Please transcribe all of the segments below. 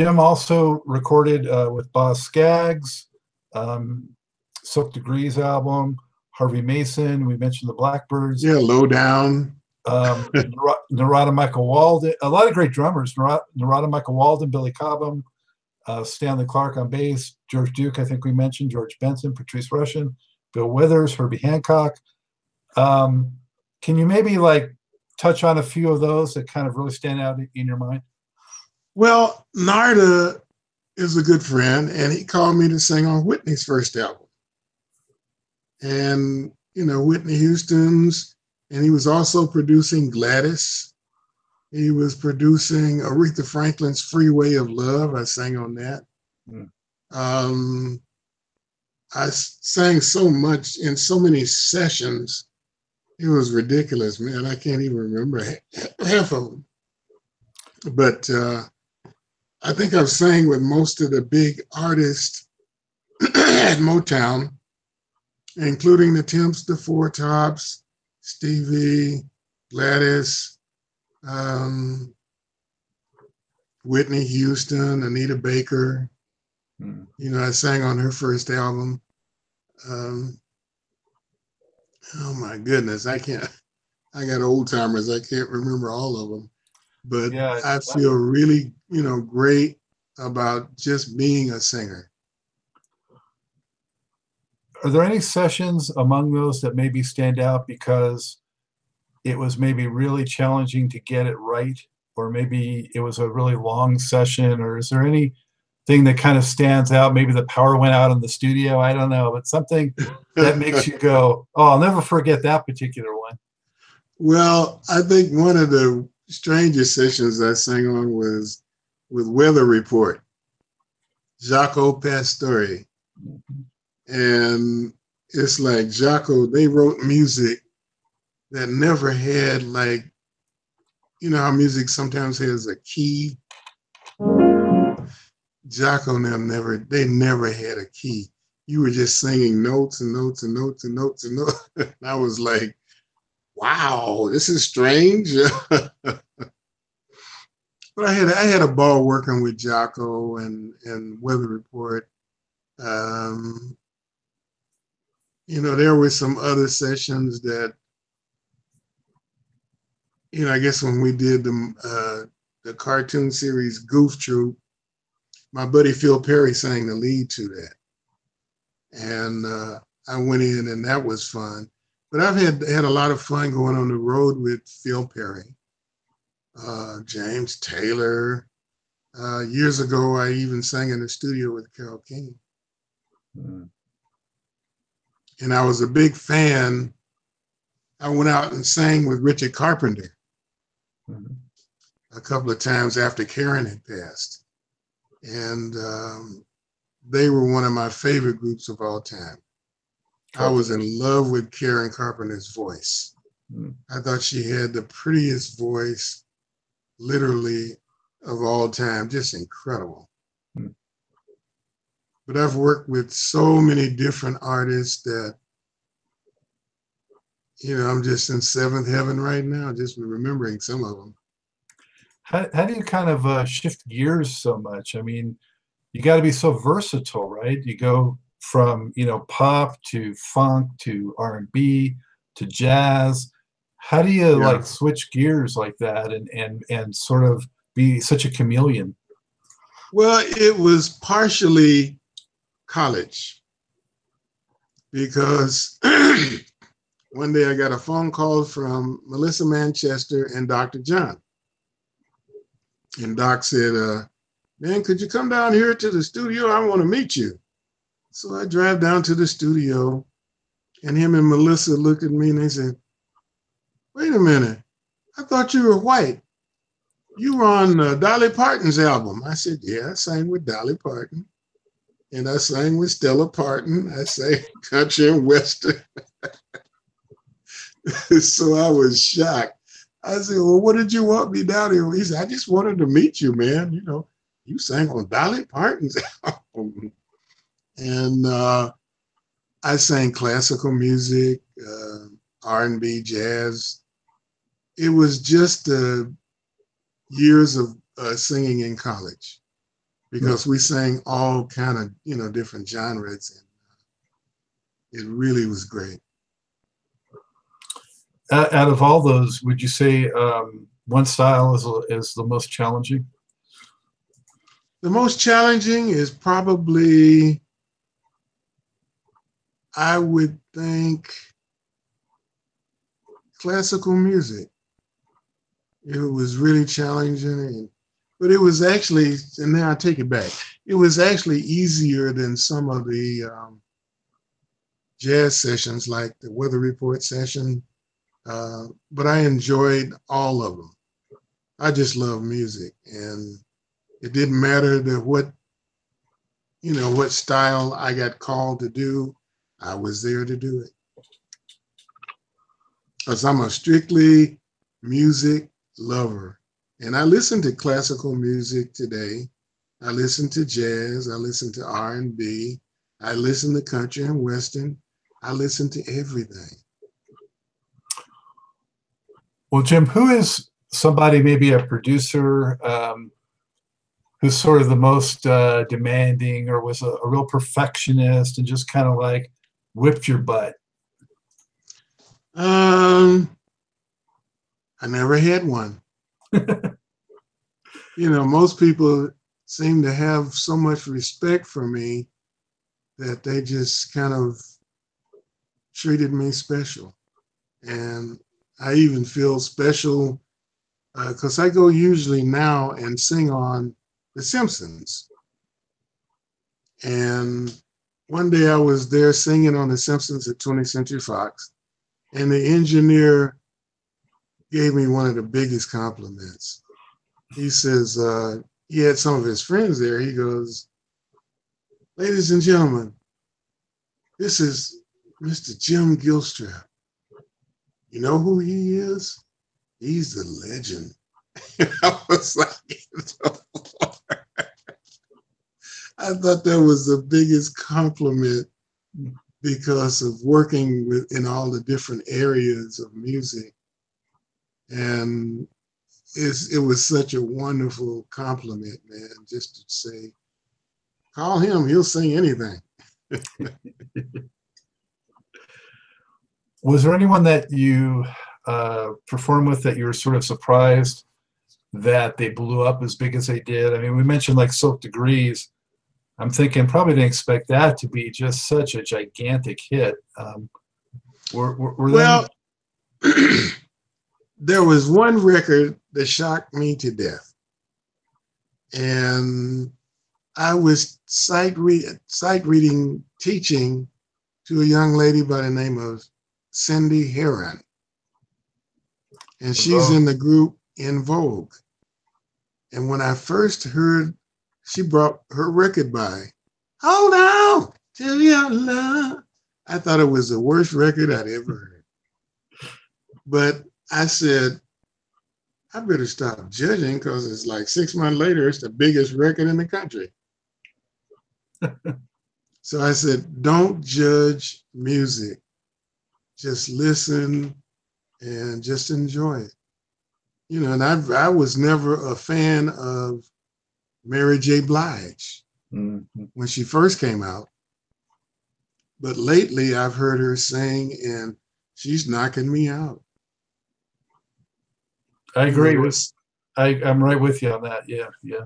Jim also recorded uh, with Boz Scaggs, um, Silk Degrees album, Harvey Mason. We mentioned the Blackbyrds. Yeah, low down. Um, Nar- Narada Michael Walden. A lot of great drummers. Narada, Narada Michael Walden, Billy Cobham, uh, Stanley Clarke on bass, George Duke. I think we mentioned George Benson, Patrice Rushen, Bill Withers, Herbie Hancock. Um, can you maybe like touch on a few of those that kind of really stand out in your mind? Well, Narda is a good friend, and he called me to sing on Whitney's first album. And, you know, Whitney Houston's, and he was also producing Gladys. He was producing Aretha Franklin's Freeway of Love. I sang on that. Mm. Um, I sang so much in so many sessions. It was ridiculous, man. I can't even remember half of them. But uh, I think I've sang with most of the big artists at Motown, including the Temps, the Four Tops, Stevie, Gladys, um, Whitney Houston, Anita Baker. Hmm. You know, I sang on her first album. Um, oh my goodness, I can't. I got old timers. I can't remember all of them, but Yeah, I feel really, you know, great about just being a singer. Are there any sessions among those that maybe stand out because it was maybe really challenging to get it right, or maybe it was a really long session, or is there anything that kind of stands out? Maybe the power went out in the studio. I don't know, but something that makes you go, "Oh, I'll never forget that particular one." Well, I think one of the strangest sessions I sang on was with Weather Report, Jaco Pastorius. And it's like Jaco, they wrote music that never had like, you know how music sometimes has a key. Jaco and them never, they never had a key. You were just singing notes and notes and notes and notes and notes. And I was like, wow, this is strange. but I had I had a ball working with Jaco and and Weather Report. Um, you know, there were some other sessions that, you know, I guess when we did the uh, the cartoon series Goof Troop, my buddy Phil Perry sang the lead to that, and uh, I went in and that was fun. But I've had had a lot of fun going on the road with Phil Perry, uh, James Taylor. Uh, years ago, I even sang in the studio with Carole King, Hmm. and I was a big fan. I went out and sang with Richard Carpenter Mhm. a couple of times after Karen had passed, and um, they were one of my favorite groups of all time. I was in love with Karen Carpenter's voice. Mm. I thought she had the prettiest voice, literally, of all time. Just incredible. Mm. But I've worked with so many different artists that, you know, I'm just in seventh heaven right now, just remembering some of them. How, how do you kind of uh, shift gears so much? I mean, you got to be so versatile, right? You go from you know pop to funk to R&B to jazz. How do you Yeah. like switch gears like that and and and sort of be such a chameleon? Well, it was partially college because one day I got a phone call from Melissa Manchester and Dr. John. And Doc said, uh, Man, could you come down here to the studio? I want to meet you. So I drive down to the studio, and him and Melissa looked at me and they said, Wait a minute, I thought you were white. You were on uh, Dolly Parton's album. I said, Yeah, I sang with Dolly Parton. And I sang with Stella Parton. I sang country and western. so I was shocked. I said, Well, what did you want me down here? He said, I just wanted to meet you, man. You know, you sang on Dolly Parton's album. And uh, I sang classical music, uh, R&B, jazz. It was just uh, years of uh, singing in college. because we sang all kind of you know different genres and uh, it really was great Out, out of all those, would you say um, one style is is the most challenging? the most challenging is probably i would think classical music. It was really challenging and but it was actually and now i take it back. It was actually easier than some of the um, jazz sessions like the weather report session. Uh, but i enjoyed all of them. I just love music and it didn't matter that what you know what style i got called to do i was there to do it because i'm a strictly music lover and I listen to classical music today. I listen to jazz. I listen to R&B. I listen to country and western. I listen to everything. Well, Jim, who is somebody, maybe a producer, um, who's sort of the most uh, demanding or was a, a real perfectionist and just kind of like whipped your butt? Um, I never had one. you know, most people seem to have so much respect for me that they just kind of treated me special. And I even feel special because uh, I go usually now and sing on The Simpsons. And one day I was there singing on The Simpsons at 20th Century Fox, and the engineer gave me one of the biggest compliments. He says, uh, he had some of his friends there. He goes, Ladies and gentlemen, this is Mr. Jim Gilstrap. You know who he is? He's the legend. I was like, I thought that was the biggest compliment because of working with in all the different areas of music and it's, it was such a wonderful compliment, man, just to say, call him, he'll sing anything. was there anyone that you uh, performed with that you were sort of surprised that they blew up as big as they did? I mean, we mentioned like Silk Degrees. I'm thinking probably didn't expect that to be just such a gigantic hit. Um, were, were, were well, there was one record that shocked me to death. And I was sight, sight reading teaching to a young lady by the name of Cindy Herron. And she's in the group En Vogue. And when I first heard, she brought her record by, Hold on to your love. I thought it was the worst record I'd ever heard. But I said, I better stop judging because it's like six months later, it's the biggest record in the country. so I said, don't judge music. Just listen and just enjoy it. You know, and I, I was never a fan of Mary J. Blige mm-hmm. when she first came out. But lately I've heard her sing and she's knocking me out. I agree with. I I'm right with you on that. Yeah, yeah.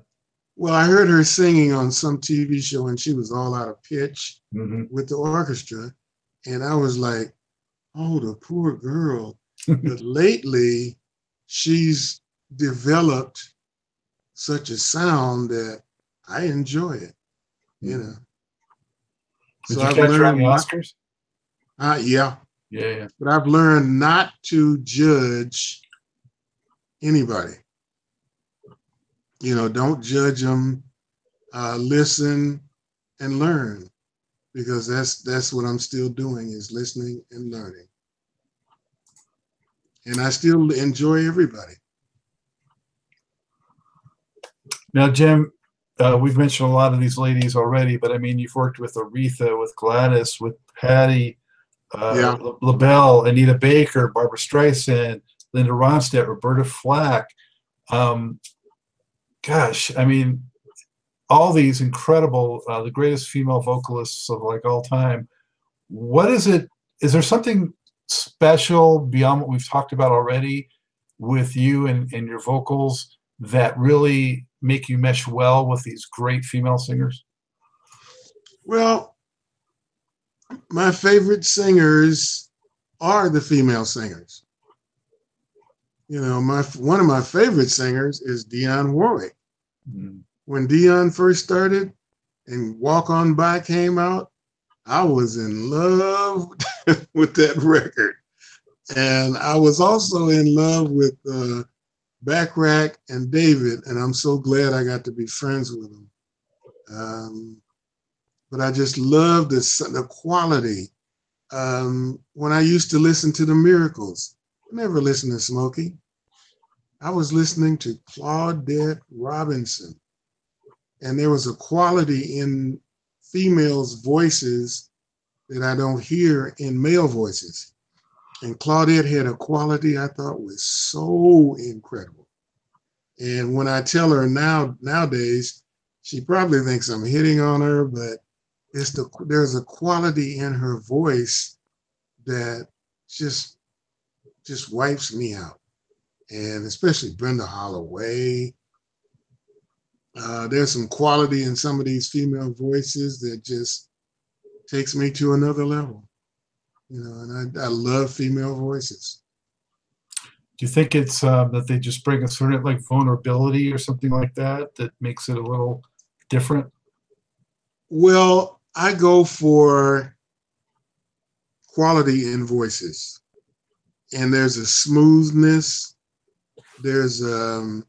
Well, I heard her singing on some TV show, and she was all out of pitch mm-hmm. with the orchestra, and I was like, "Oh, the poor girl." but lately, she's developed such a sound that I enjoy it. You know. Did so you I've catch on the Oscars? Uh, yeah. Yeah, yeah. But I've learned not to judge anybody. You know, don't judge them. Uh, listen and learn, because that's that's what I'm still doing is listening and learning. And I still enjoy everybody. Now, Jim, uh, we've mentioned a lot of these ladies already, but I mean, you've worked with Aretha, with Gladys, with Patti, uh, yeah. LaBelle, Anita Baker, Barbara Streisand, Linda Ronstadt, Roberta Flack. Um, gosh, I mean, all these incredible, uh, the greatest female vocalists of like all time. What is it? Is there something special beyond what we've talked about already with you and, and your vocals that really make you mesh well with these great female singers? Well, my favorite singers are the female singers. You know, my one of my favorite singers is Dionne Warwick. Mm. When Dionne first started and Walk On By came out, I was in love with that record. And I was also in love with uh, Bacharach and David, and I'm so glad I got to be friends with them. Um, but I just love the, the quality. Um, when I used to listen to the Miracles, I never listened to Smokey. I was listening to Claudette Robinson, and there was a quality in females' voices that I don't hear in male voices. And Claudette had a quality I thought was so incredible. And when I tell her now nowadays, she probably thinks I'm hitting on her, but it's the there's a quality in her voice that just just wipes me out. And especially Brenda Holloway. Uh, there's some quality in some of these female voices that just takes me to another level. You know, and I, I love female voices. Do you think it's uh, that they just bring a sort of like vulnerability or something like that that makes it a little different? Well, I go for quality in voices, and there's a smoothness. There's um,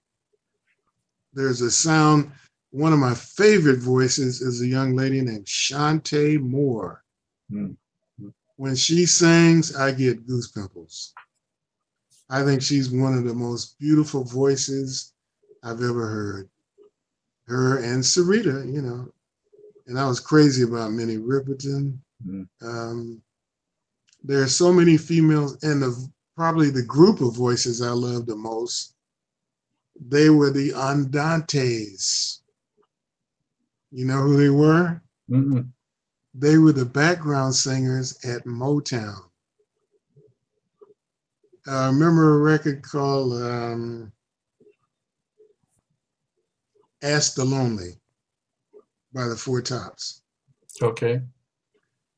there's a sound one of my favorite voices is a young lady named Chanté Moore. Mm-hmm. When she sings, I get goosepimples. I think she's one of the most beautiful voices I've ever heard. Her and Syreeta, you know, and I was crazy about Minnie Riperton. Mm-hmm. Um, there are so many females, and the, probably the group of voices I love the most, they were the Andantes. You know who they were? mm They were the background singers at Motown. I remember a record called um, Ask the Lonely by the Four Tops. Okay.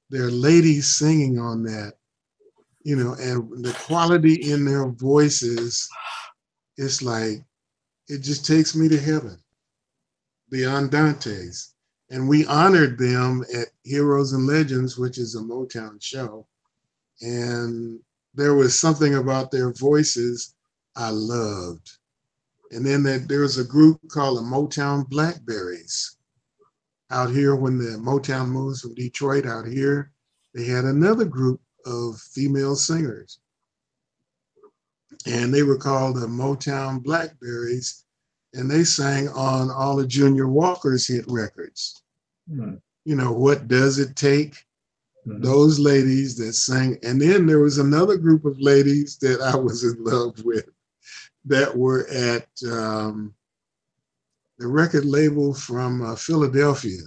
There are ladies singing on that, you know, and the quality in their voices, it's like, it just takes me to heaven the Andantes. And we honored them at Heroes and Legends, which is a Motown show. And there was something about their voices I loved. And then there was a group called the Motown Blackberries out here when the Motown moves from Detroit out here. They had another group of female singers. And they were called the Motown Blackberries and they sang on all of Junior Walker's hit records. Mm-hmm. You know, what does it take? Mm-hmm. Those ladies that sang, and then there was another group of ladies that I was in love with that were at um, the record label from uh, Philadelphia.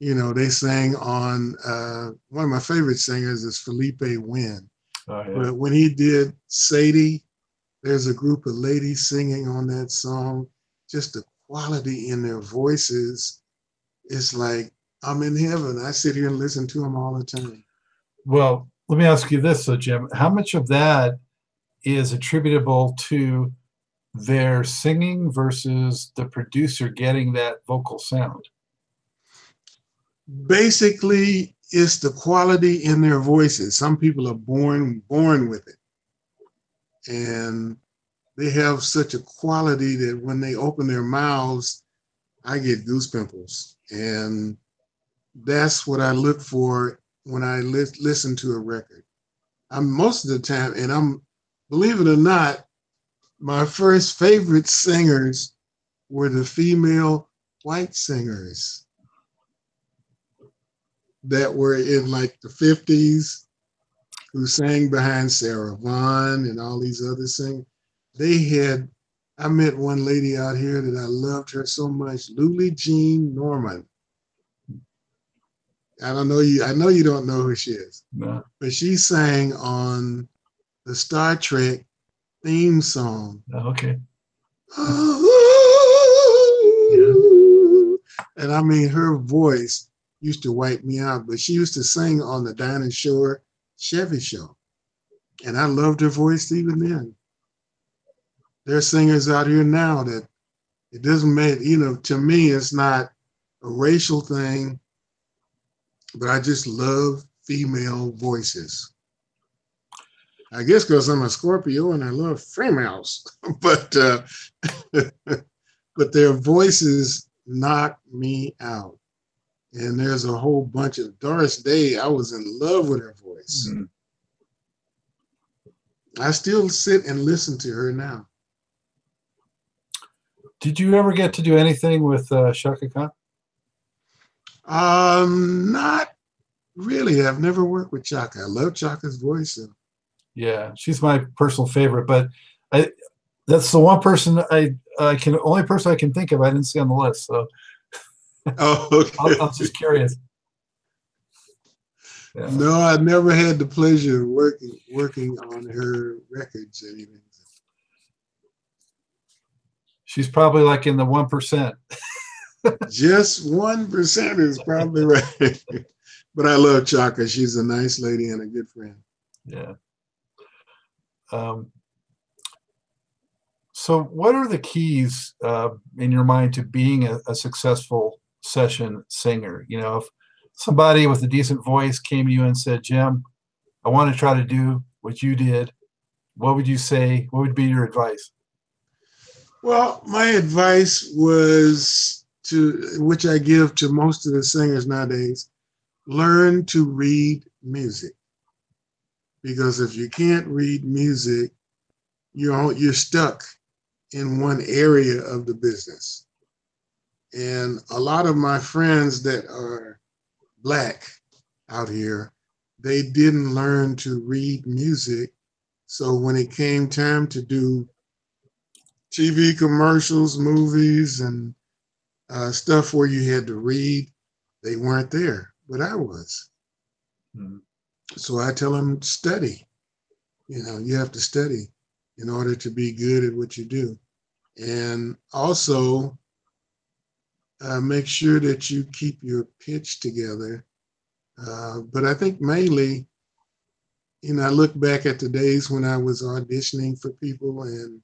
You know, they sang on uh, one of my favorite singers is Philippé Wynne. Oh, yeah. But when he did Sadie, there's a group of ladies singing on that song. Just the quality in their voices. It's like I'm in heaven. I sit here and listen to them all the time. Well, let me ask you this, though, Jim. How much of that is attributable to their singing versus the producer getting that vocal sound? Basically, it's the quality in their voices. Some people are born born with it and they have such a quality that when they open their mouths, I get goose pimples. And that's what I look for when I li- listen to a record. I'm most of the time, and I'm, believe it or not, my first favorite singers were the female white singers that were in like the 50s who sang behind Sarah Vaughan and all these other singers, they had I met one lady out here that I loved her so much, Loulie Jean Norman. I don't know you. I know you don't know who she is, No. but she sang on the Star Trek theme song. Oh, Okay. Oh. And I mean, her voice used to wipe me out, but she used to sing on the Dinah Shore Chevy show. And I loved her voice even then. There are singers out here now that it doesn't make, you know, to me, it's not a racial thing, but I just love female voices. I guess because I'm a Scorpio and I love females, but uh, but their voices knock me out. And there's a whole bunch of Doris Day. I was in love with her voice. Mhm. I still sit and listen to her now. Did you ever get to do anything with uh, Chaka Khan? Um, not really. I've never worked with Chaka. I love Chaka's voice. and- Yeah, she's my personal favorite, but I that's the one person I I can only person I can think of I didn't see on the list. So Oh, okay. I, I'm just curious. Yeah. No, I never had the pleasure of working working on her records or anything. She's probably like in the one percent. Just one percent is probably right. but I love Chaka. She's a nice lady and a good friend. Yeah. Um, so, what are the keys uh, in your mind to being a, a successful session singer? You know, if somebody with a decent voice came to you and said, "Jim, I want to try to do what you did," what would you say? What would be your advice? Well, my advice was to, which I give to most of the singers nowadays, learn to read music. Because if you can't read music, you're you're stuck in one area of the business. And a lot of my friends that are black out here, they didn't learn to read music. So when it came time to do TV commercials, movies, and uh, stuff where you had to read, they weren't there, but I was. Hmm. So I tell them study. You know, you have to study in order to be good at what you do. And also uh, make sure that you keep your pitch together. Uh, but I think mainly, you know, I look back at the days when I was auditioning for people and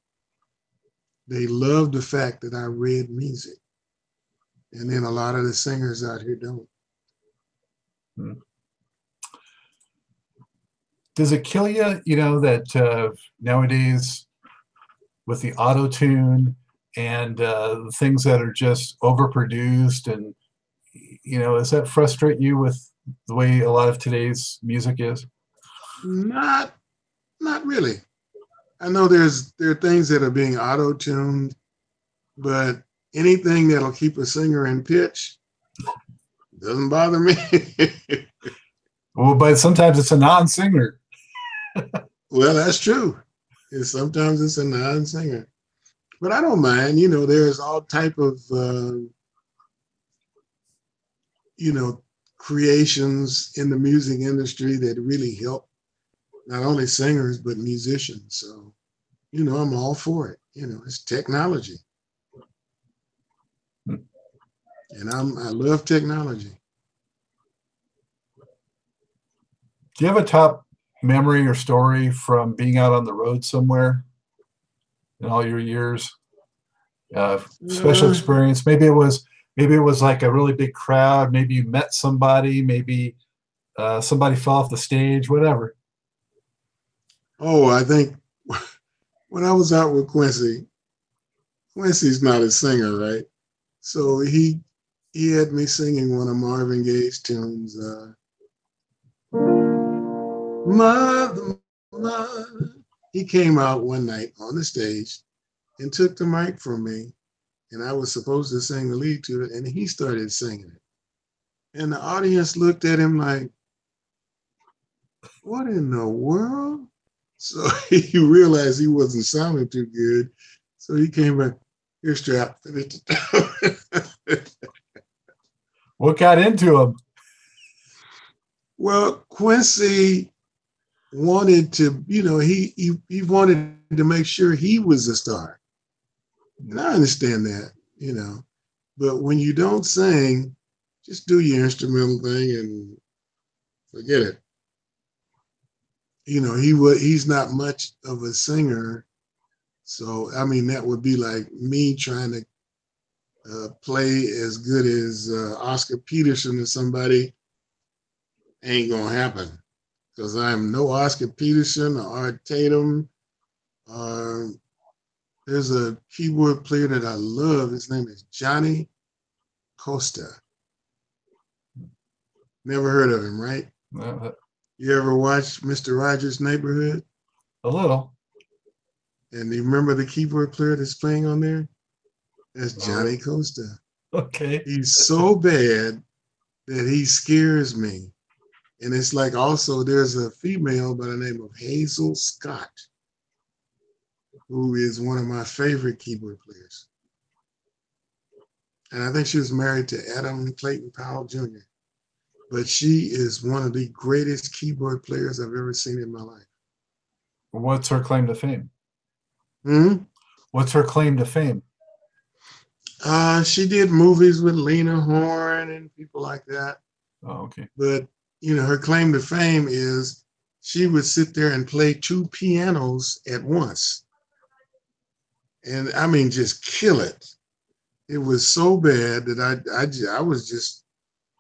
they loved the fact that I read music. And then a lot of the singers out here don't. Does it kill you? You know that uh, nowadays with the auto tune and uh, things that are just overproduced and you know does that frustrate you with the way a lot of today's music is Not, not really. I know there's there are things that are being auto-tuned, but anything that'll keep a singer in pitch doesn't bother me. well but sometimes it's a non-singer well, that's true. Sometimes it's a non-singer, but I don't mind. You know, there's all type of uh, you know creations in the music industry that really help not only singers but musicians. So, you know, I'm all for it. You know, it's technology, and I'm I love technology. do you have a top memory or story from being out on the road somewhere in all your years uh, special experience maybe it was maybe it was like a really big crowd maybe you met somebody maybe uh, somebody fell off the stage whatever Oh, I think when I was out with Quincy, Quincy's not a singer, right? So he he had me singing one of Marvin Gaye's tunes. Uh, Mother, mother. He came out one night on the stage and took the mic from me, and I was supposed to sing the lead to it, and he started singing it. And the audience looked at him like, "What in the world?" So he realized he wasn't sounding too good. So he came back, here, strap. What got into him? well, Quincy wanted to, you know, he, he he wanted to make sure he was a star. And I understand that, you know. But when you don't sing, just do your instrumental thing and forget it. You know, he would he's not much of a singer. So I mean that would be like me trying to uh, play as good as uh, Oscar Peterson or somebody. Ain't gonna happen because I'm no Oscar Peterson or Art Tatum. Uh, there's a keyboard player that I love. His name is Johnny Costa. Never heard of him, right? Uh, You ever watch Mr. Rogers' Neighborhood? A little. And you remember the keyboard player that's playing on there? That's Johnny Costa. Okay. He's so bad that he scares me. And it's like also there's a female by the name of Hazel Scott, who is one of my favorite keyboard players. And I think she was married to Adam Clayton Powell Jr. But she is one of the greatest keyboard players I've ever seen in my life. What's her claim to fame? Hmm? What's her claim to fame? Uh, she did movies with Lena Horne and people like that. Oh, okay. but you know her claim to fame is she would sit there and play two pianos at once. And i mean just kill it. It was so bad that i i, I was just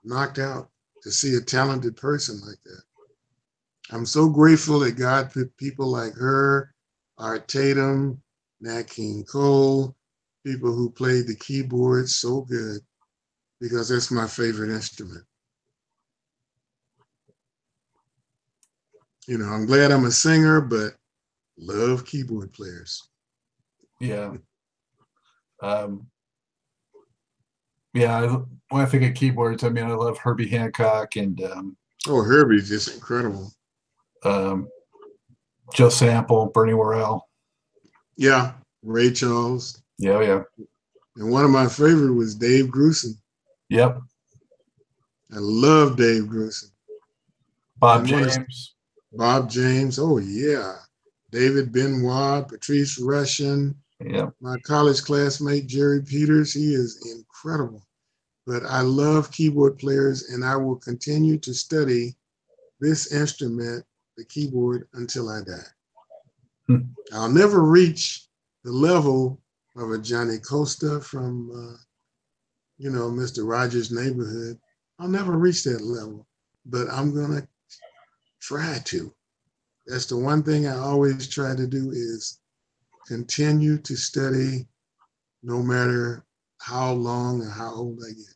knocked out to see a talented person like that. I'm so grateful that god put people like her art tatum nat king cole people who played the keyboard so good because that's my favorite instrument you know, I'm glad I'm a singer, but love keyboard players. Yeah. Um, yeah, I, when I think of keyboards, I mean, I love Herbie Hancock and um, Oh, Herbie's just incredible. um, Joe Sample, Bernie Worrell. Yeah, Ray Charles. Yeah, yeah. And one of my favorite was Dave Grusin. Yep. I love Dave Grusin. Bob And what is- James. Bob James. Oh, yeah. David Benoit, Patrice Rushen, Yeah. my college classmate Jerry Peters. He is incredible. But I love keyboard players and I will continue to study this instrument, the keyboard, until I die. Hmm. I'll never reach the level of a Johnny Costa from, uh, you know, Mr. Rogers' neighborhood. I'll never reach that level, but I'm going to try to. That's the one thing I always try to do is continue to study no matter how long or how old I get.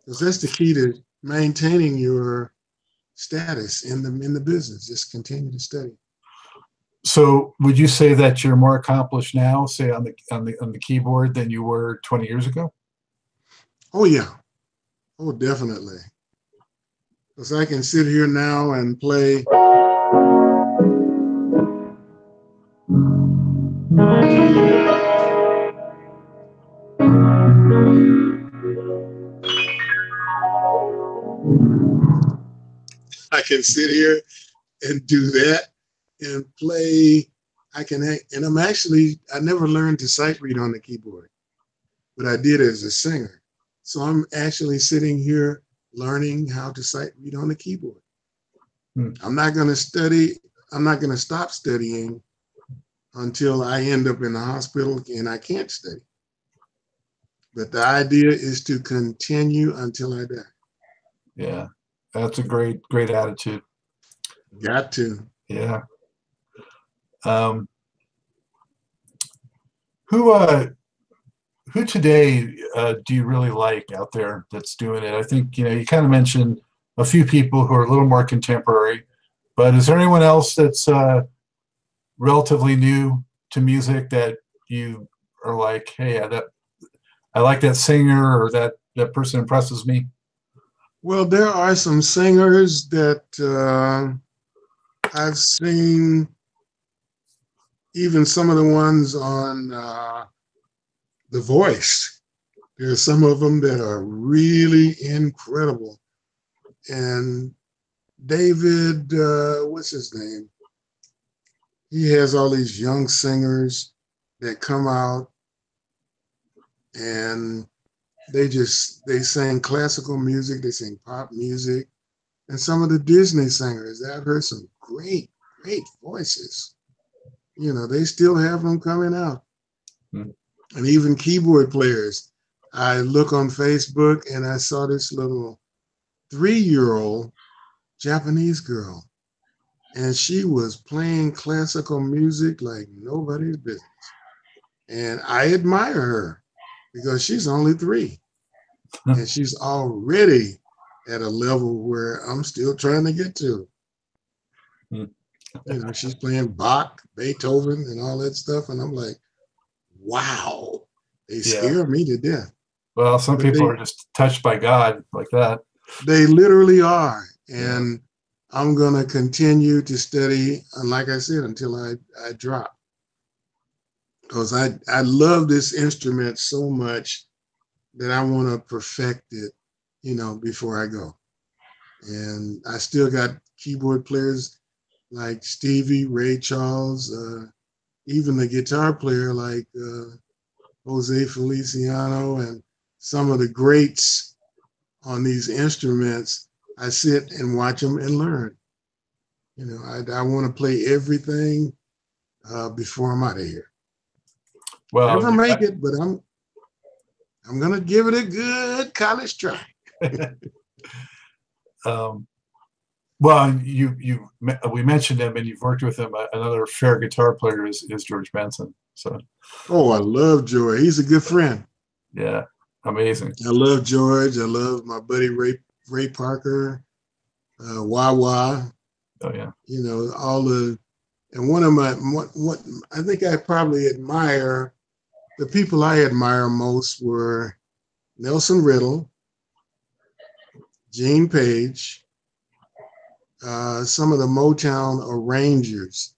Because that's the key to maintaining your status in the in the business. Just continue to study. So would you say that you're more accomplished now, say on the on the on the keyboard than you were 20 years ago? Oh yeah. Oh definitely. Because I can sit here now and play I can sit here and do that and play. I can, and I'm actually, I never learned to sight read on the keyboard, but I did as a singer. So I'm actually sitting here learning how to sight read on the keyboard. Hmm. I'm not going to study, I'm not going to stop studying until I end up in the hospital and I can't study. But the idea is to continue until I die. Yeah. That's a great great attitude. Got to. Yeah. Um, who uh who today uh, do you really like out there that's doing it? I think you know you kind of mentioned a few people who are a little more contemporary, but is there anyone else that's uh, relatively new to music that you are like, hey, uh, that I like that singer or that that person impresses me? Well, there are some singers that uh, I've seen even some of the ones on uh, The Voice. There are some of them that are really incredible. And David, uh, what's his name? He has all these young singers that come out and they just they sing classical music, they sing pop music, and some of the Disney singers. I've heard some great, great voices. You know, they still have them coming out. And even keyboard players. I look on Facebook and I saw this little three-year-old Japanese girl, and she was playing classical music like nobody's business. And I admire her because she's only three and she's already at a level where I'm still trying to get to. Hmm. You know, she's playing Bach, Beethoven, and all that stuff. And I'm like, wow, they Yeah. scare me to death. Well, some But people they- are just touched by God like that. They literally are. And I'm going to continue to study, and like I said, until I, I drop. Because I, I love this instrument so much that I want to perfect it, you know, before I go. And I still got keyboard players like Stevie, Ray Charles, uh, even the guitar player like uh, Jose Feliciano, and some of the greats on these instruments. I sit and watch them and learn. You know, I, I want to play everything uh, before I'm out of here. Well, Never make it, but I'm I'm gonna give it a good college try. um, well, you you we mentioned him and you've worked with him. Uh, Another fair guitar player is, is George Benson. So Oh, I love George. He's a good friend. yeah, amazing. I love George. I love my buddy Ray Ray Parker, uh, Wah Wah. Oh yeah, You know all the, and one of my what what I think I probably admire, the people I admire most were Nelson Riddle, Gene Page, uh, some of the Motown arrangers,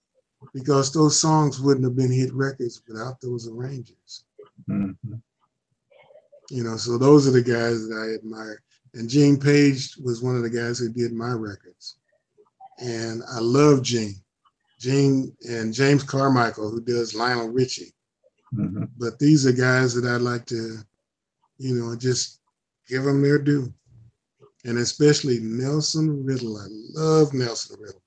because those songs wouldn't have been hit records without those arrangers. Mhm. You know, so those are the guys that I admire. And Gene Page was one of the guys who did my records. And I love Gene. Gene and James Carmichael, who does Lionel Richie. Mhm. But these are guys that I'd like to, you know, just give them their due. And especially Nelson Riddle. I love Nelson Riddle.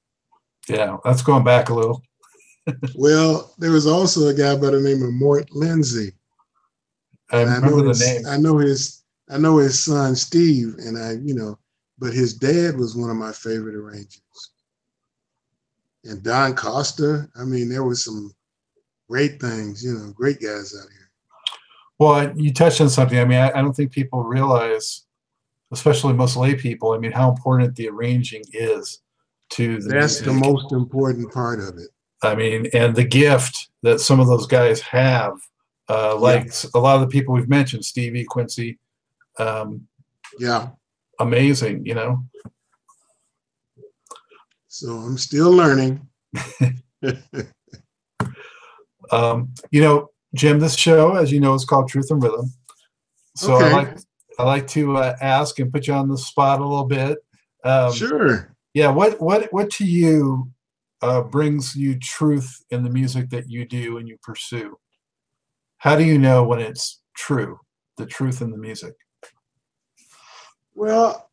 yeah. That's going back a little. Well, there was also a guy by the name of Mort Lindsey. I And remember know the his, name. I know his I know his son Steve, and I, you know, but his dad was one of my favorite arrangers. And Don Costa, I mean, there was some great things, you know, great guys out here. Well, you touched on something. I mean, I, I don't think people realize, especially most lay people, I mean, how important the arranging is to the That's the most important part of it. I mean, and the gift that some of those guys have, uh, like a lot of the people we've mentioned, Stevie, Quincy, um, Yeah. amazing, you know. So I'm still learning. Um, you know, Jim, this show, as you know, is called Truth and Rhythm. So I Okay. like I like to uh, ask and put you on the spot a little bit. Um, sure. Yeah, what what what to you uh, brings you truth in the music that you do and you pursue? How do you know when it's true, the truth in the music? Well,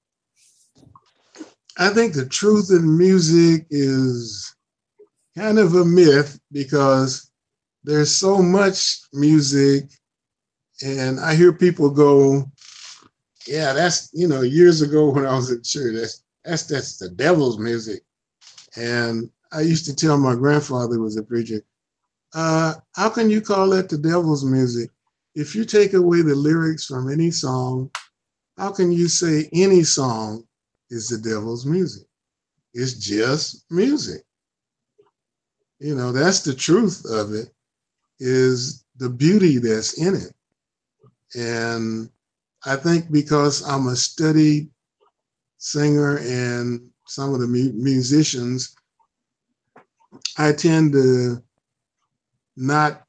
I think the truth in music is kind of a myth because there's so much music, and I hear people go, "Yeah, that's you know years ago when I was at church. That's that's that's the devil's music," and I used to tell my grandfather was a preacher, uh, "How can you call that the devil's music? If you take away the lyrics from any song." how can you say any song is the devil's music? It's just music. You know, that's the truth of it, is the beauty that's in it. And I think because I'm a studied singer and some of the mu- musicians, I tend to not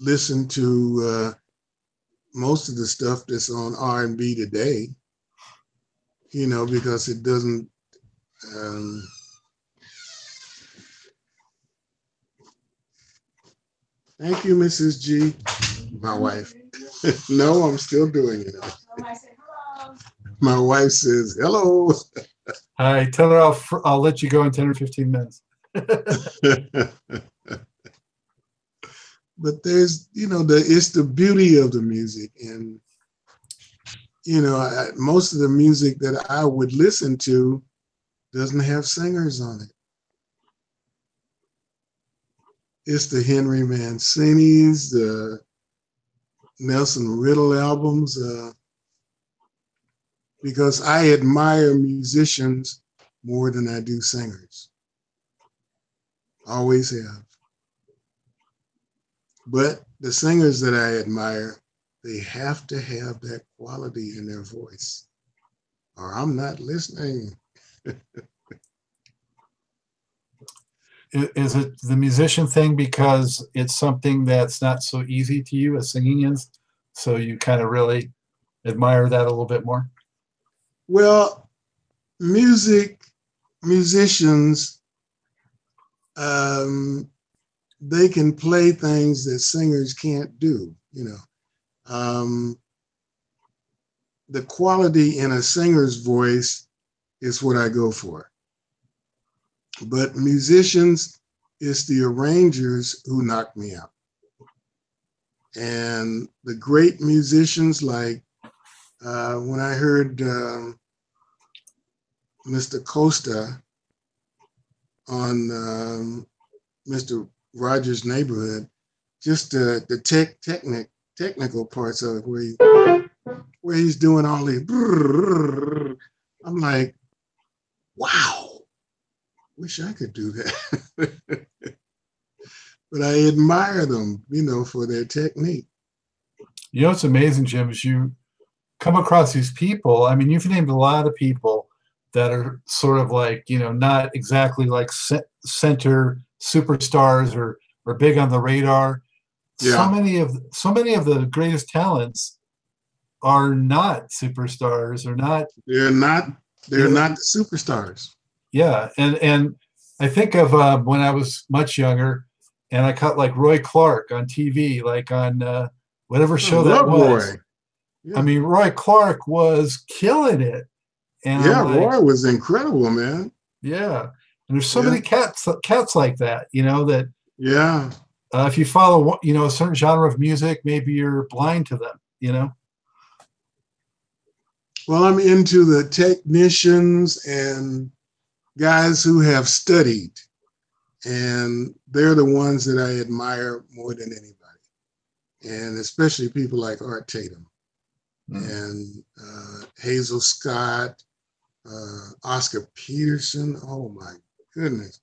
listen to uh, most of the stuff that's on R&B today, you know, because it doesn't. Um, thank you, Mrs. G, my wife. no, I'm still doing it. My wife says, hello. Hi, tell her I'll, I'll let you go in 10 or 15 minutes. but there's you know the it's the beauty of the music and you know I, most of the music that i would listen to doesn't have singers on it it's the henry mancini's the nelson riddle albums uh, because i admire musicians more than i do singers always have but the singers that I admire, they have to have that quality in their voice, or I'm not listening. is it the musician thing because it's something that's not so easy to you as singing is? So you kind of really admire that a little bit more? Well, music, musicians, um, they can play things that singers can't do, you know. Um, the quality in a singer's voice is what I go for. But musicians, it's the arrangers who knock me out. And the great musicians, like uh, when I heard um, Mr. Costa on um, Mr. Rogers neighborhood, just the the tech technic technical parts of it where he, where he's doing all the, I'm like, wow, wish I could do that. but I admire them, you know, for their technique. You know, it's amazing, Jim, is you come across these people. I mean, you've named a lot of people that are sort of like, you know, not exactly like center superstars or or big on the radar. Yeah. So many of so many of the greatest talents are not superstars or not they're not they're not superstars yeah and and i think of uh, when i was much younger and i caught like roy clark on tv like on uh, whatever show that was yeah. i mean roy clark was killing it and yeah like, roy was incredible man yeah and there's so yeah. many cats cats like that, you know, that yeah. Uh, if you follow, you know, a certain genre of music, maybe you're blind to them, you know. Well, I'm into the technicians and guys who have studied, and they're the ones that I admire more than anybody, and especially people like Art Tatum mm. and uh, Hazel Scott, uh, Oscar Peterson. Oh my goodness.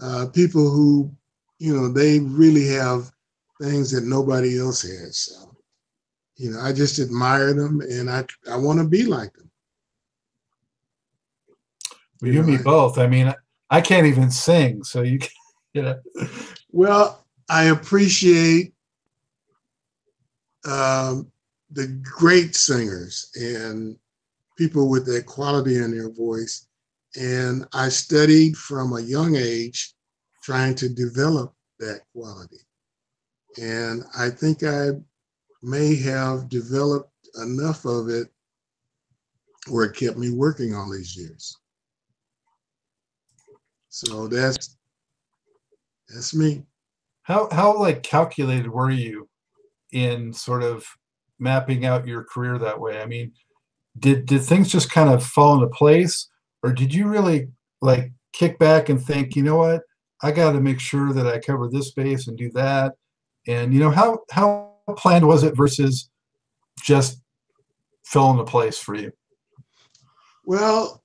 Uh, people who, you know, they really have things that nobody else has. So, you know, I just admire them and I, I want to be like them. Well, you, and me both. I mean, I can't even sing, so you, can, you know. Well, I appreciate um, the great singers and people with that quality in their voice and I studied from a young age trying to develop that quality. And I think I may have developed enough of it where it kept me working all these years. So that's that's me. How how like calculated were you in sort of mapping out your career that way? I mean, did did things just kind of fall into place or did you really like kick back and think, you know what, I got to make sure that I cover this base and do that, and you know how how planned was it versus just fell into place for you? Well,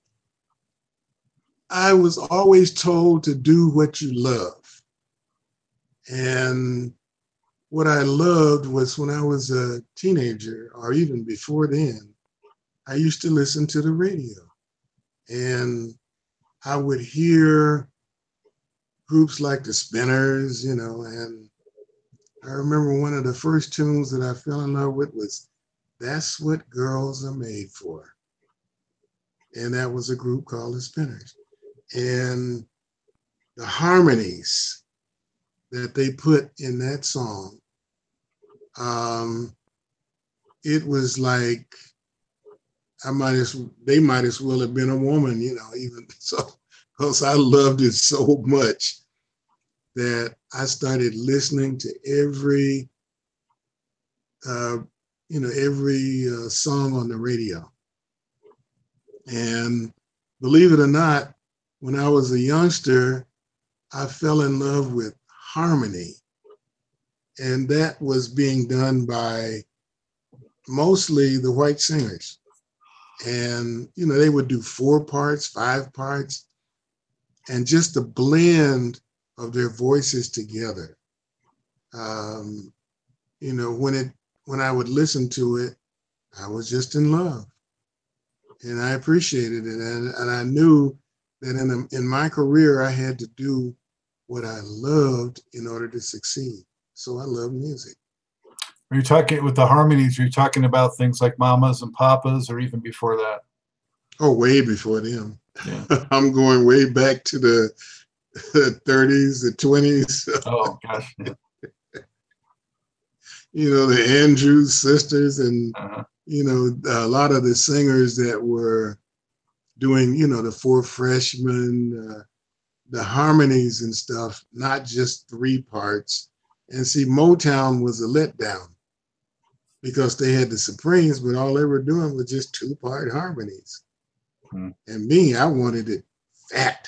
I was always told to do what you love. And what I loved was when I was a teenager, or even before then, I used to listen to the radio and I would hear groups like the Spinners, you know, and I remember one of the first tunes that I fell in love with was That's What Girls Are Made For. And that was a group called the Spinners. And the harmonies that they put in that song, um, it was like I might as they might as well have been a woman, you know, even so, because I loved it so much that I started listening to every, uh, you know, every uh, song on the radio. And believe it or not, when I was a youngster, I fell in love with harmony. And that was being done by mostly the white singers. And, you know, they would do four parts, five parts, and just the blend of their voices together. Um, you know, when it when I would listen to it, I was just in love, and I appreciated it, and and I knew that in a, in my career I had to do what I loved in order to succeed. So I love music. Are you talking with the harmonies? Are you talking about things like mamas and papas, or even before that? Oh, way before them. Yeah. I'm going way back to the 30s, the 20s. Oh gosh. You know, the Andrews sisters, and Uh-huh. you know, a lot of the singers that were doing, you know, the four freshmen, uh, the harmonies and stuff, not just three parts. And see, Motown was a letdown because they had the Supremes, but all they were doing was just two part harmonies. Hmm. And me, I wanted it fat.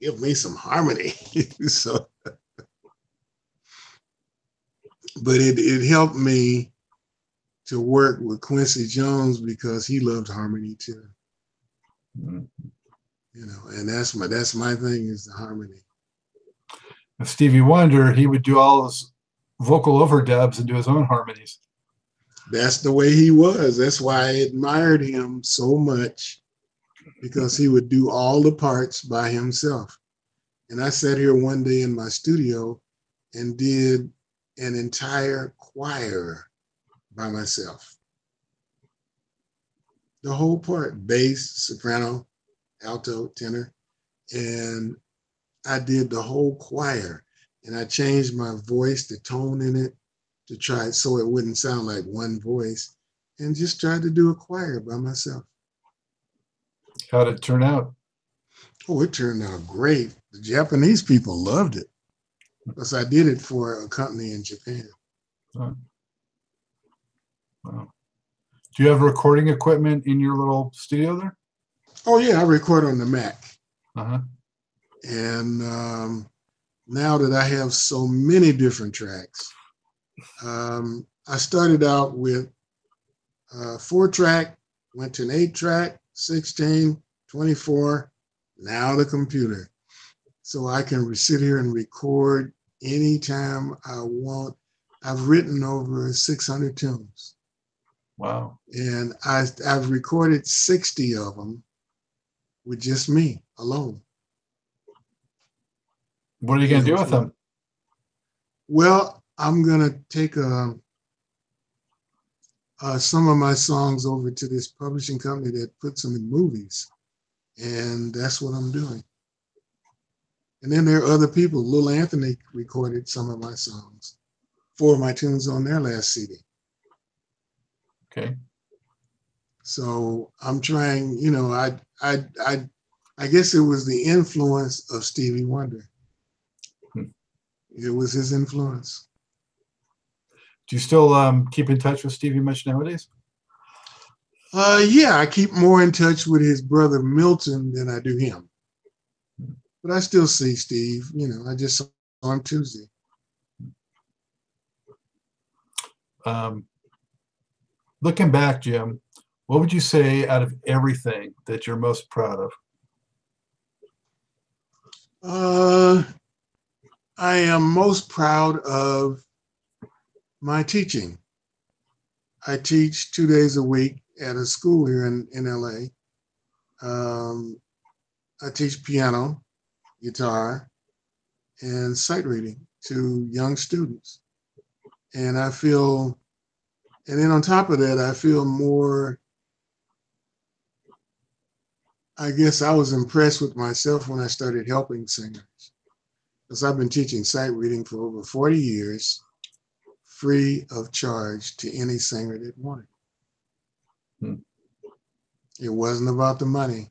Give me some harmony. so, but it, it helped me to work with Quincy Jones because he loved harmony too. You know, and that's my that's my thing is the harmony. And Stevie Wonder, he would do all his vocal overdubs and do his own harmonies. That's the way he was. That's why I admired him so much because he would do all the parts by himself. And I sat here one day in my studio and did an entire choir by myself. The whole part bass, soprano, alto, tenor. And I did the whole choir and I changed my voice, the tone in it to try it so it wouldn't sound like one voice and just tried to do a choir by myself. How'd it turn out? Oh, it turned out great. The Japanese people loved it because I did it for a company in Japan. Wow. Do you have recording equipment in your little studio there? Oh, yeah, I record on the Mac. Uh-huh. And um, now that I have so many different tracks, um, I started out with uh, four track, went to an eight track, 16, 24, now the computer. So I can sit here and record anytime I want. I've written over 600 tunes Wow. and I, I've recorded 60 of them with just me alone. What are you gonna do with them? Well, I'm gonna take uh, uh, some of my songs over to this publishing company that puts them in movies, and that's what I'm doing. And then there are other people. Lil Anthony recorded some of my songs, four of my tunes on their last CD. Okay. So I'm trying. You know, I I I I guess it was the influence of Stevie Wonder. Hmm. It was his influence. Do you still um, keep in touch with Stevie much nowadays? Uh, yeah, I keep more in touch with his brother Milton than I do him. But I still see Steve. You know, I just saw him on Tuesday. Um, looking back, Jim, what would you say out of everything that you're most proud of? Uh, I am most proud of my teaching. I teach two days a week at a school here in, in LA. Um, I teach piano, guitar, and sight reading to young students. And I feel, and then on top of that, I feel more, I guess I was impressed with myself when I started helping singers. Because I've been teaching sight reading for over 40 years, free of charge to any singer that wanted. Hmm. It wasn't about the money.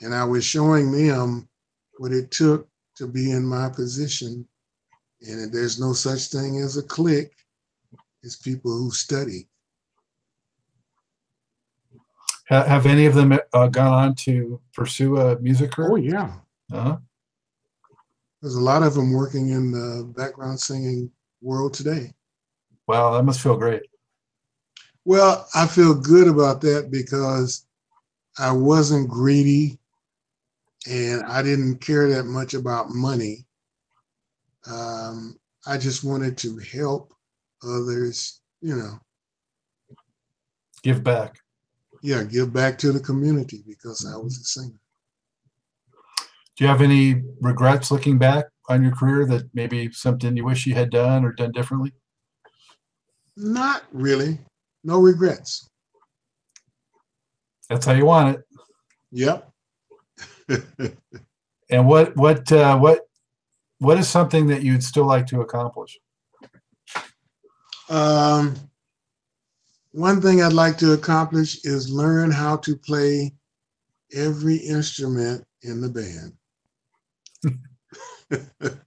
And I was showing them what it took to be in my position. And there's no such thing as a clique. It's people who study. Ha- Have any of them uh, gone on to pursue a music career? Oh, yeah. Uh-huh. There's a lot of them working in the background singing world today. Wow, that must feel great. Well, I feel good about that because I wasn't greedy and I didn't care that much about money. Um, I just wanted to help others, you know, Give back. yeah, give back to the community because I was a singer. Do you have any regrets looking back on your career that maybe something you wish you had done or done differently? Not really. No regrets. That's how you want it. Yep. And what what uh, what what is something that you'd still like to accomplish? Um, one thing I'd like to accomplish is learn how to play every instrument in the band.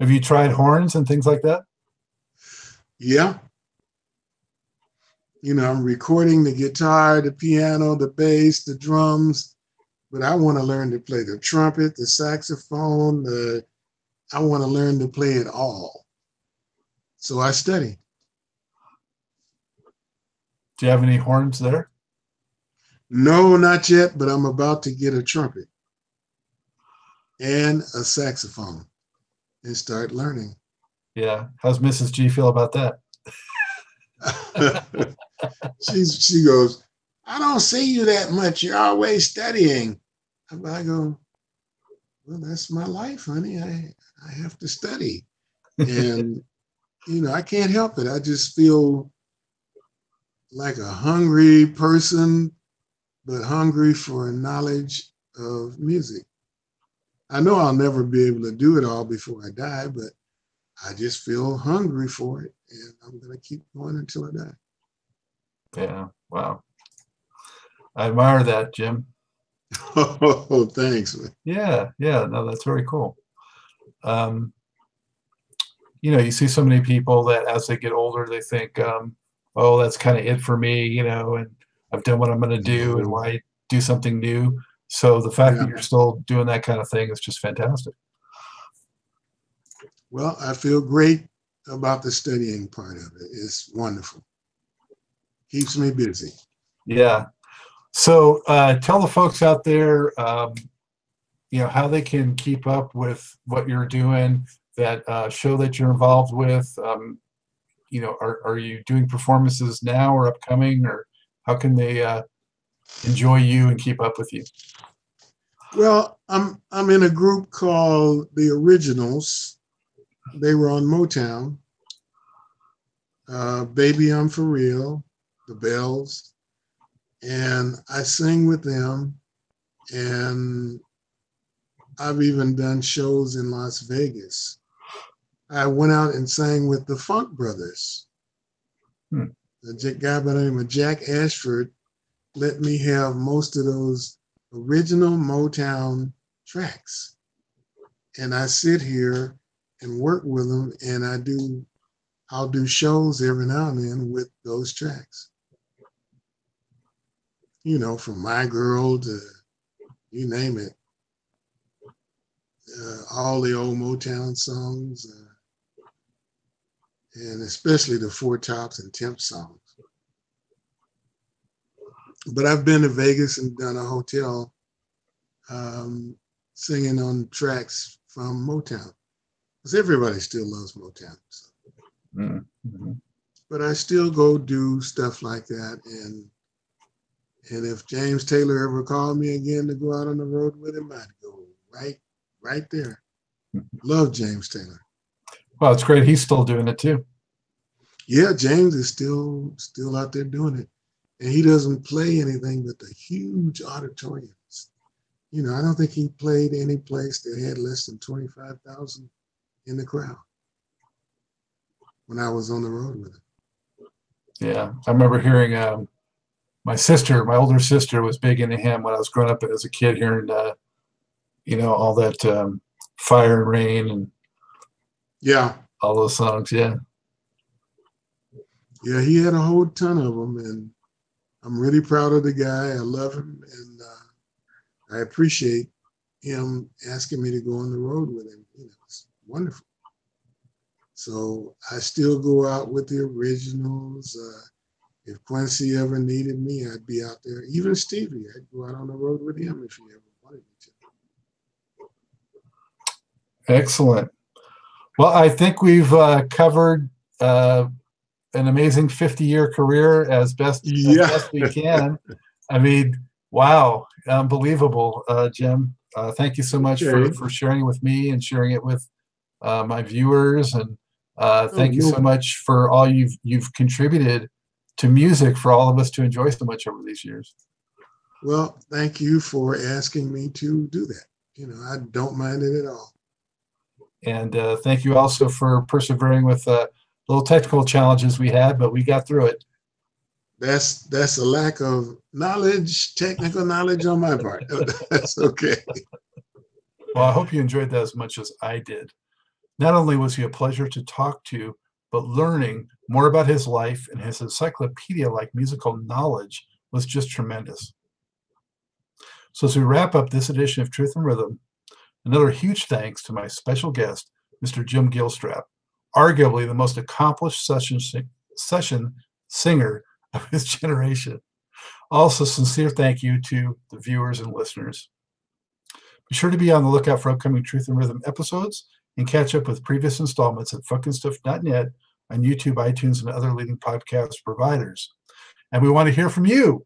Have you tried horns and things like that? Yeah. You know, I'm recording the guitar, the piano, the bass, the drums, but I want to learn to play the trumpet, the saxophone, the I want to learn to play it all. So I study. Do you have any horns there? No, not yet, but I'm about to get a trumpet and a saxophone and start learning. Yeah. How's Mrs. G feel about that? She's she goes, I don't see you that much. You're always studying. I go, oh, well, that's my life, honey. I I have to study, and you know I can't help it. I just feel like a hungry person, but hungry for a knowledge of music. I know I'll never be able to do it all before I die, but I just feel hungry for it, and I'm gonna keep going until I die. Yeah. Wow. I admire that, Jim. Oh, thanks. Yeah, yeah, no, that's very cool. Um, you know, you see so many people that as they get older, they think, um, oh, that's kind of it for me, you know, and I've done what I'm going to do, and Mhm. why do something new? So the fact that you're still doing that kind of thing is just fantastic. Well, I feel great about the studying part of it. It's wonderful. Keeps me busy. Yeah. So uh, tell the folks out there, um, you know, how they can keep up with what you're doing, that uh, show that you're involved with. Um, you know, are, are you doing performances now or upcoming, or how can they uh, enjoy you and keep up with you? Well, I'm I'm in a group called the Originals. They were on Motown. Uh, Baby, I'm for real. The Bells, and I sing with them, and I've even done shows in Las Vegas. I went out and sang with the Funk Brothers. Hmm. The guy by the name of Jack Ashford let me have most of those original Motown tracks. And I sit here and work with them and I do I'll do shows every now and then with those tracks. You know, from My Girl to you name it. Uh, all the old Motown songs, uh, and especially the Four Tops and Temp songs. But I've been to Vegas and done a hotel um, singing on tracks from Motown. Because everybody still loves Motown. So. Mhm. But I still go do stuff like that. And and if James Taylor ever called me again to go out on the road with him, I'd go right, right there. Love James Taylor. Well, it's great. He's still doing it too. Yeah, James is still still out there doing it, and he doesn't play anything but the huge auditoriums. You know, I don't think he played any place that had less than twenty five thousand in the crowd when I was on the road with him. Yeah, I remember hearing um, my sister, my older sister, was big into him when I was growing up as a kid, hearing uh, you know all that um, fire and rain and Yeah, all those songs. Yeah, yeah, he had a whole ton of them, and I'm really proud of the guy. I love him, and uh, I appreciate him asking me to go on the road with him. You know, it's wonderful. So I still go out with the originals. Uh, if Quincy ever needed me, I'd be out there. Even Stevie, I'd go out on the road with him if he ever wanted me to. excellent. Well, I think we've uh, covered uh, an amazing 50 year career as best, as best we can. I mean, wow, unbelievable, uh, Jim. Uh, thank you so much for, Okay. for sharing it with me and sharing it with uh, my viewers. And uh, Oh, thank you so much for all you've you've contributed to music for all of us to enjoy so much over these years. Well, thank you for asking me to do that. You know, I don't mind it at all. And uh, thank you also for persevering with uh, little technical challenges we had, but we got through it. That's that's a lack of knowledge, technical knowledge on my part. that's okay. Well, I hope you enjoyed that as much as I did. Not only was he a pleasure to talk to, but learning more about his life and his encyclopedia like musical knowledge was just tremendous. So, as we wrap up this edition of Truth and Rhythm, another huge thanks to my special guest, Mr. Jim Gilstrap, arguably the most accomplished session, session singer of his generation. Also, sincere thank you to the viewers and listeners. Be sure to be on the lookout for upcoming Truth and Rhythm episodes and catch up with previous installments at funkandstuff.net on YouTube, iTunes, and other leading podcast providers. And we want to hear from you.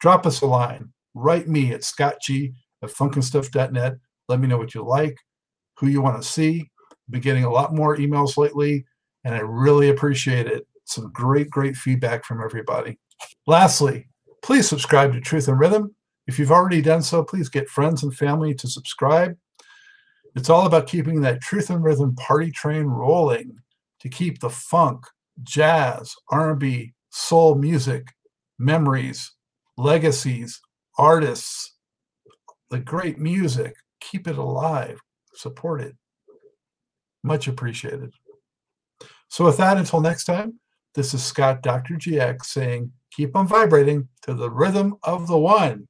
Drop us a line. Write me at scottg at funkandstuff.net. Let me know what you like, who you want to see. I've been getting a lot more emails lately, and I really appreciate it. Some great, great feedback from everybody. Lastly, please subscribe to Truth and Rhythm. If you've already done so, please get friends and family to subscribe. It's all about keeping that Truth and Rhythm party train rolling to keep the funk, jazz, R&B, soul music, memories, legacies, artists, the great music, keep it alive, support it. Much appreciated. So with that, until next time, this is Scott Dr. GX saying, keep on vibrating to the rhythm of the one.